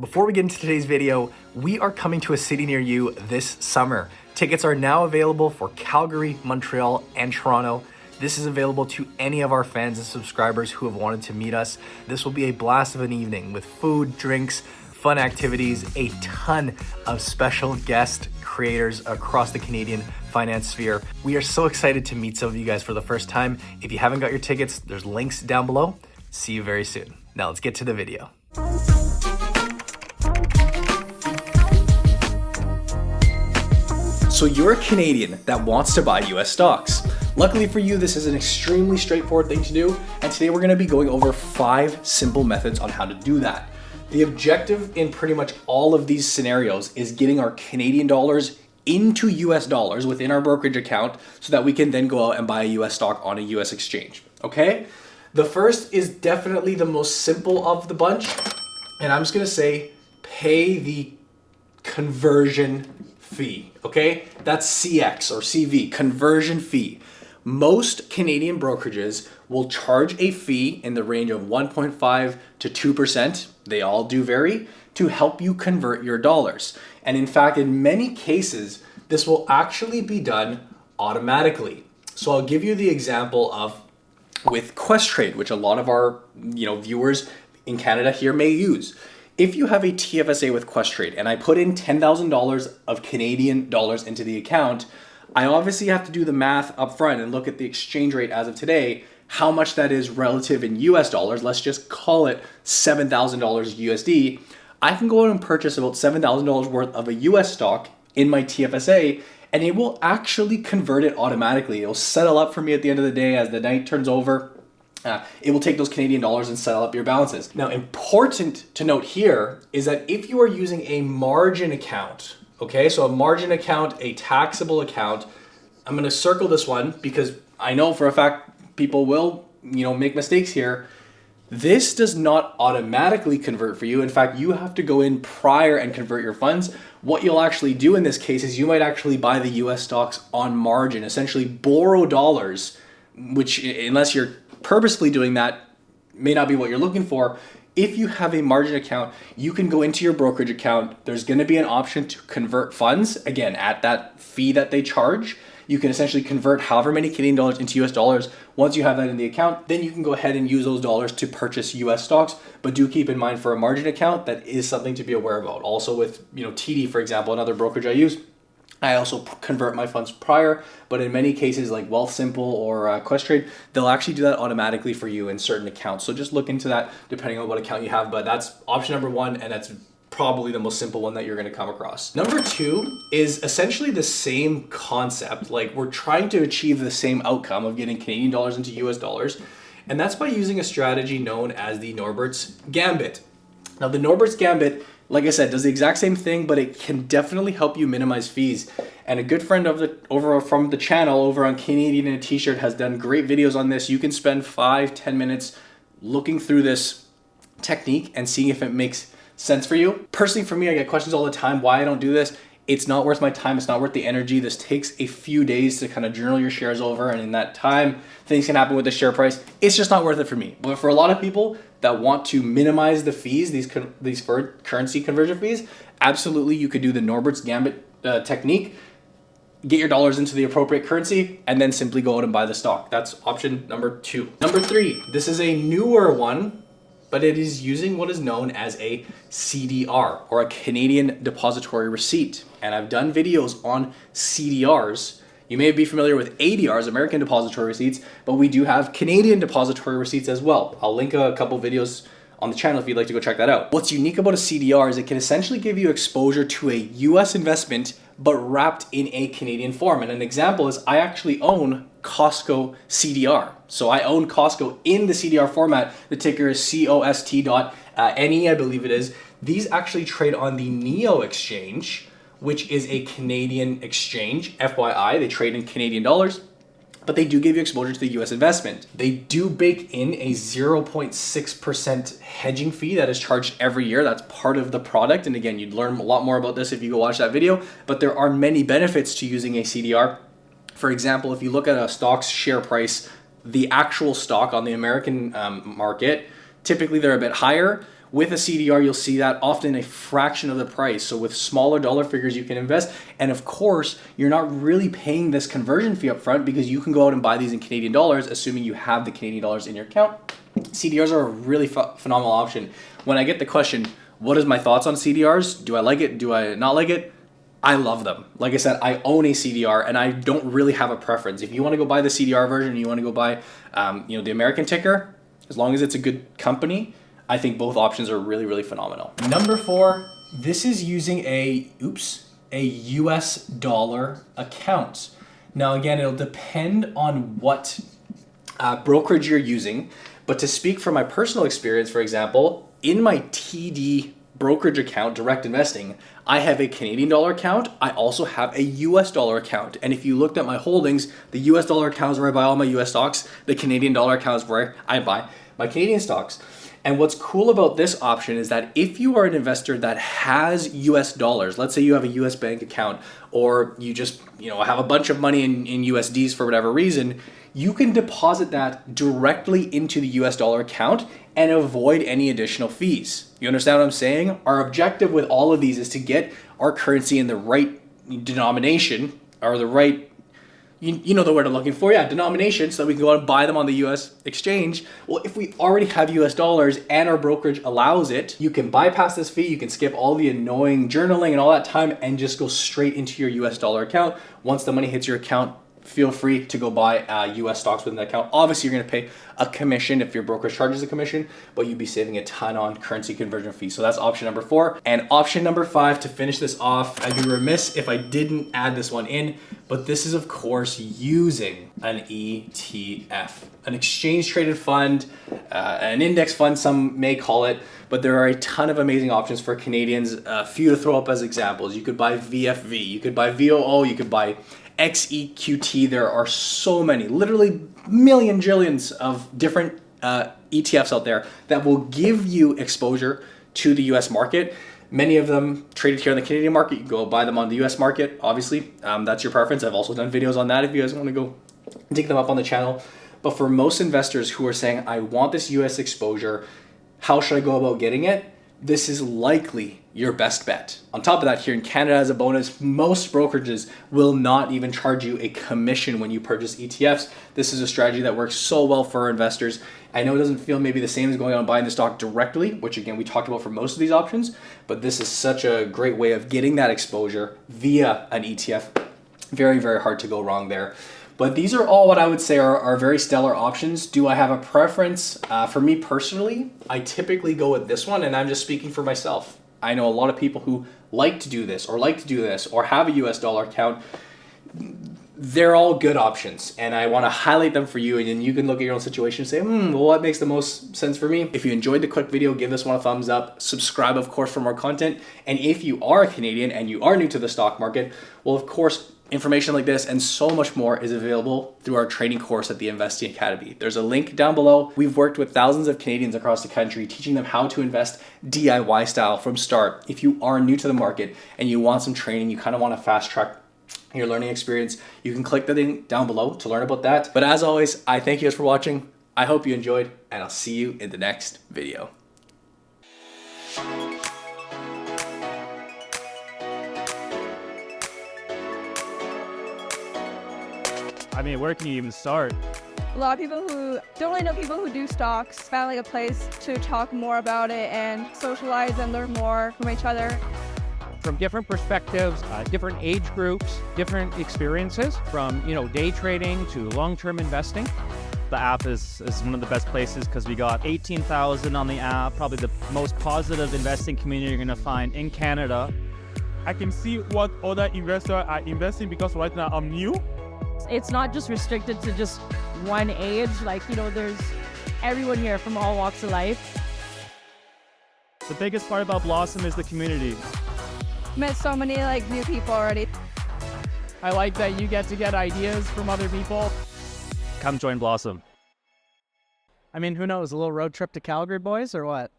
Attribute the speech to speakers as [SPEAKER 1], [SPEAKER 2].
[SPEAKER 1] Before we get into today's video, we are coming to a city near you this summer. Tickets are now available for Calgary, Montreal, and Toronto. This is available to any of our fans and subscribers who have wanted to meet us. This will be a blast of an evening with food, drinks, fun activities, a ton of special guest creators across the Canadian finance sphere. We are so excited to meet some of you guys for the first time. If you haven't got your tickets, there's links down below. See you very soon. Now let's get to the video. So you're a Canadian that wants to buy US stocks. Luckily for you, this is an extremely straightforward thing to do, and today we're gonna be going over five simple methods on how to do that. The objective in pretty much all of these scenarios is getting our Canadian dollars into US dollars within our brokerage account so that we can then go out and buy a US stock on a US exchange. Okay? The first is definitely the most simple of the bunch, and I'm just gonna say pay the conversion fee. Okay, that's CX or CV, conversion fee. Most Canadian brokerages will charge a fee in the range of 1.5 to 2%, they all do vary, to help you convert your dollars. And in fact, in many cases, this will actually be done automatically. So I'll give you the example of with Questrade, which a lot of our you know viewers in Canada here may use if you have a TFSA with Questrade and I put in $10,000 of Canadian dollars into the account, I obviously have to do the math up front and look at the exchange rate as of today, how much that is relative in US dollars. Let's just call it $7,000 USD. I can go out and purchase about $7,000 worth of a US stock in my TFSA and it will actually convert it automatically. It'll settle up for me at the end of the day as the night turns over uh, it will take those Canadian dollars and settle up your balances. Now, important to note here is that if you are using a margin account, okay, so a margin account, a taxable account, I'm to circle this one because I know for a fact people will, you know, make mistakes here. This does not automatically convert for you. In fact, you have to go in prior and convert your funds. What you'll actually do in this case is you might actually buy the US stocks on margin, essentially borrow dollars, which, unless you're purposefully doing that may not be what you're looking for. If you have a margin account, you can go into your brokerage account. There's going to be an option to convert funds again at that fee that they charge. You can essentially convert however many Canadian dollars into US dollars. Once you have that in the account, then you can go ahead and use those dollars to purchase US stocks. But do keep in mind for a margin account, that is something to be aware about. Also with, you know, TD, for example, another brokerage I use, I also convert my funds prior, but in many cases like Wealthsimple or uh, Questrade, they'll actually do that automatically for you in certain accounts. So just look into that depending on what account you have. But that's option number one, and that's probably the most simple one that you're to come across. Number two is essentially the same concept. Like we're trying to achieve the same outcome of getting Canadian dollars into US dollars, and that's by using a strategy known as the Norbert's Gambit. Now, the Norbert's Gambit like I said, does the exact same thing, but it can definitely help you minimize fees. And a good friend of the over from the channel over on Canadian in a T-shirt has done great videos on this. You can spend five, ten minutes looking through this technique and seeing if it makes sense for you. Personally, for me, I get questions all the time why I don't do this. It's not worth my time. It's not worth the energy. This takes a few days to kind of journal your shares over, and in that time, things can happen with the share price. It's just not worth it for me. But for a lot of people, that want to minimize the fees, these these currency conversion fees, absolutely you could do the Norbert's Gambit uh, technique. Get your dollars into the appropriate currency and then simply go out and buy the stock. That's option number two. Number three, this is a newer one, but it is using what is known as a CDR or a Canadian Depository Receipt. And I've done videos on CDRs you may be familiar with ADRs, American Depository Receipts, but we do have Canadian Depository Receipts as well. I'll link a couple videos on the channel if you'd like to go check that out. What's unique about a CDR is it can essentially give you exposure to a US investment but wrapped in a Canadian form. And an example is I actually own Costco CDR. So I own Costco in the CDR format. The ticker is C O S T COST.NE, uh, I believe it is. These actually trade on the NEO exchange which is a Canadian exchange. FYI, they trade in Canadian dollars, but they do give you exposure to the US investment. They do bake in a 0.6% hedging fee that is charged every year. That's part of the product. And again, you'd learn a lot more about this if you go watch that video, but there are many benefits to using a CDR. For example, if you look at a stock's share price, the actual stock on the American um, market, typically they're a bit higher With a CDR, you'll see that often a fraction of the price. So with smaller dollar figures, you can invest. And of course, you're not really paying this conversion fee up front because you can go out and buy these in Canadian dollars, assuming you have the Canadian dollars in your account. CDRs are a really ph- phenomenal option. When I get the question, what is my thoughts on CDRs? Do I like it? Do I not like it? I love them. Like I said, I own a CDR and I don't really have a preference. If you want to go buy the CDR version, you want to go buy, um, you know, the American ticker, as long as it's a good company, I think both options are really, really phenomenal. Number four, this is using a, oops, a US dollar account. Now, again, it'll depend on what uh, brokerage you're using. But to speak from my personal experience, for example, in my TD brokerage account, direct investing, I have a Canadian dollar account. I also have a US dollar account. And if you looked at my holdings, the US dollar account is where I buy all my US stocks, the Canadian dollar account is where I buy my Canadian stocks. And what's cool about this option is that if you are an investor that has US dollars, let's say you have a US bank account or you just, you know, have a bunch of money in, in USDs for whatever reason, you can deposit that directly into the US dollar account and avoid any additional fees. You understand what I'm saying? Our objective with all of these is to get our currency in the right denomination or the right you, you know the word I'm looking for, yeah, denomination, so that we can go out and buy them on the US exchange. Well, if we already have US dollars and our brokerage allows it, you can bypass this fee, you can skip all the annoying journaling and all that time and just go straight into your US dollar account. Once the money hits your account, feel free to go buy uh, US stocks within the account. Obviously, you're going to pay a commission if your broker charges a commission, but you'd be saving a ton on currency conversion fees. So that's option number four. And option number five to finish this off, I'd be remiss if I didn't add this one in, but this is, of course, using an ETF, an exchange traded fund, uh, an index fund, some may call it. But there are a ton of amazing options for Canadians. A few to throw up as examples. You could buy VFV, you could buy VOO, you could buy XEQT. There are so many, literally million jillions of different uh, ETFs out there that will give you exposure to the US market. Many of them traded here on the Canadian market. You can go buy them on the US market, obviously. Um, that's your preference. I've also done videos on that if you guys want to go dig them up on the channel. But for most investors who are saying, I want this US exposure, how should I go about getting it? This is likely your best bet. On top of that, here in Canada, as a bonus, most brokerages will not even charge you a commission when you purchase ETFs. This is a strategy that works so well for our investors. I know it doesn't feel maybe the same as going out and buying the stock directly, which again, we talked about for most of these options, but this is such a great way of getting that exposure via an ETF. Very, very hard to go wrong there. But these are all what I would say are, are very stellar options. Do I have a preference? Uh, for me personally, I typically go with this one, and I'm just speaking for myself. I know a lot of people who like to do this or like to do this or have a US dollar account. They're all good options, and I want to highlight them for you. And then you can look at your own situation and say, hmm, well, what makes the most sense for me? If you enjoyed the quick video, give this one a thumbs up. Subscribe, of course, for more content. And if you are a Canadian and you are new to the stock market, well, of course, Information like this and so much more is available through our training course at the Investing Academy. There's a link down below. We've worked with thousands of Canadians across the country teaching them how to invest DIY style from start. If you are new to the market and you want some training, you kind of want to fast track your learning experience, you can click the link down below to learn about that. But as always, I thank you guys for watching. I hope you enjoyed, and I'll see you in the next video.
[SPEAKER 2] I mean, where can you even start?
[SPEAKER 3] A lot of people who don't really know people who do stocks found like a place to talk more about it and socialize and learn more from each other.
[SPEAKER 2] From different perspectives, uh, different age groups, different experiences, from you know day trading to long-term investing.
[SPEAKER 4] The app is, is one of the best places because we got 18,000 on the app, probably the most positive investing community you're going to find in Canada.
[SPEAKER 5] I can see what other investors are investing because right now I'm new
[SPEAKER 6] it's not just restricted to just one age. Like, you know, there's everyone here from all walks of life.
[SPEAKER 4] The biggest part about Blossom is the community.
[SPEAKER 3] Met so many like new people already.
[SPEAKER 6] I like that you get to get ideas from other people.
[SPEAKER 4] Come join Blossom.
[SPEAKER 6] I mean, who knows? A little road trip to Calgary, boys, or what?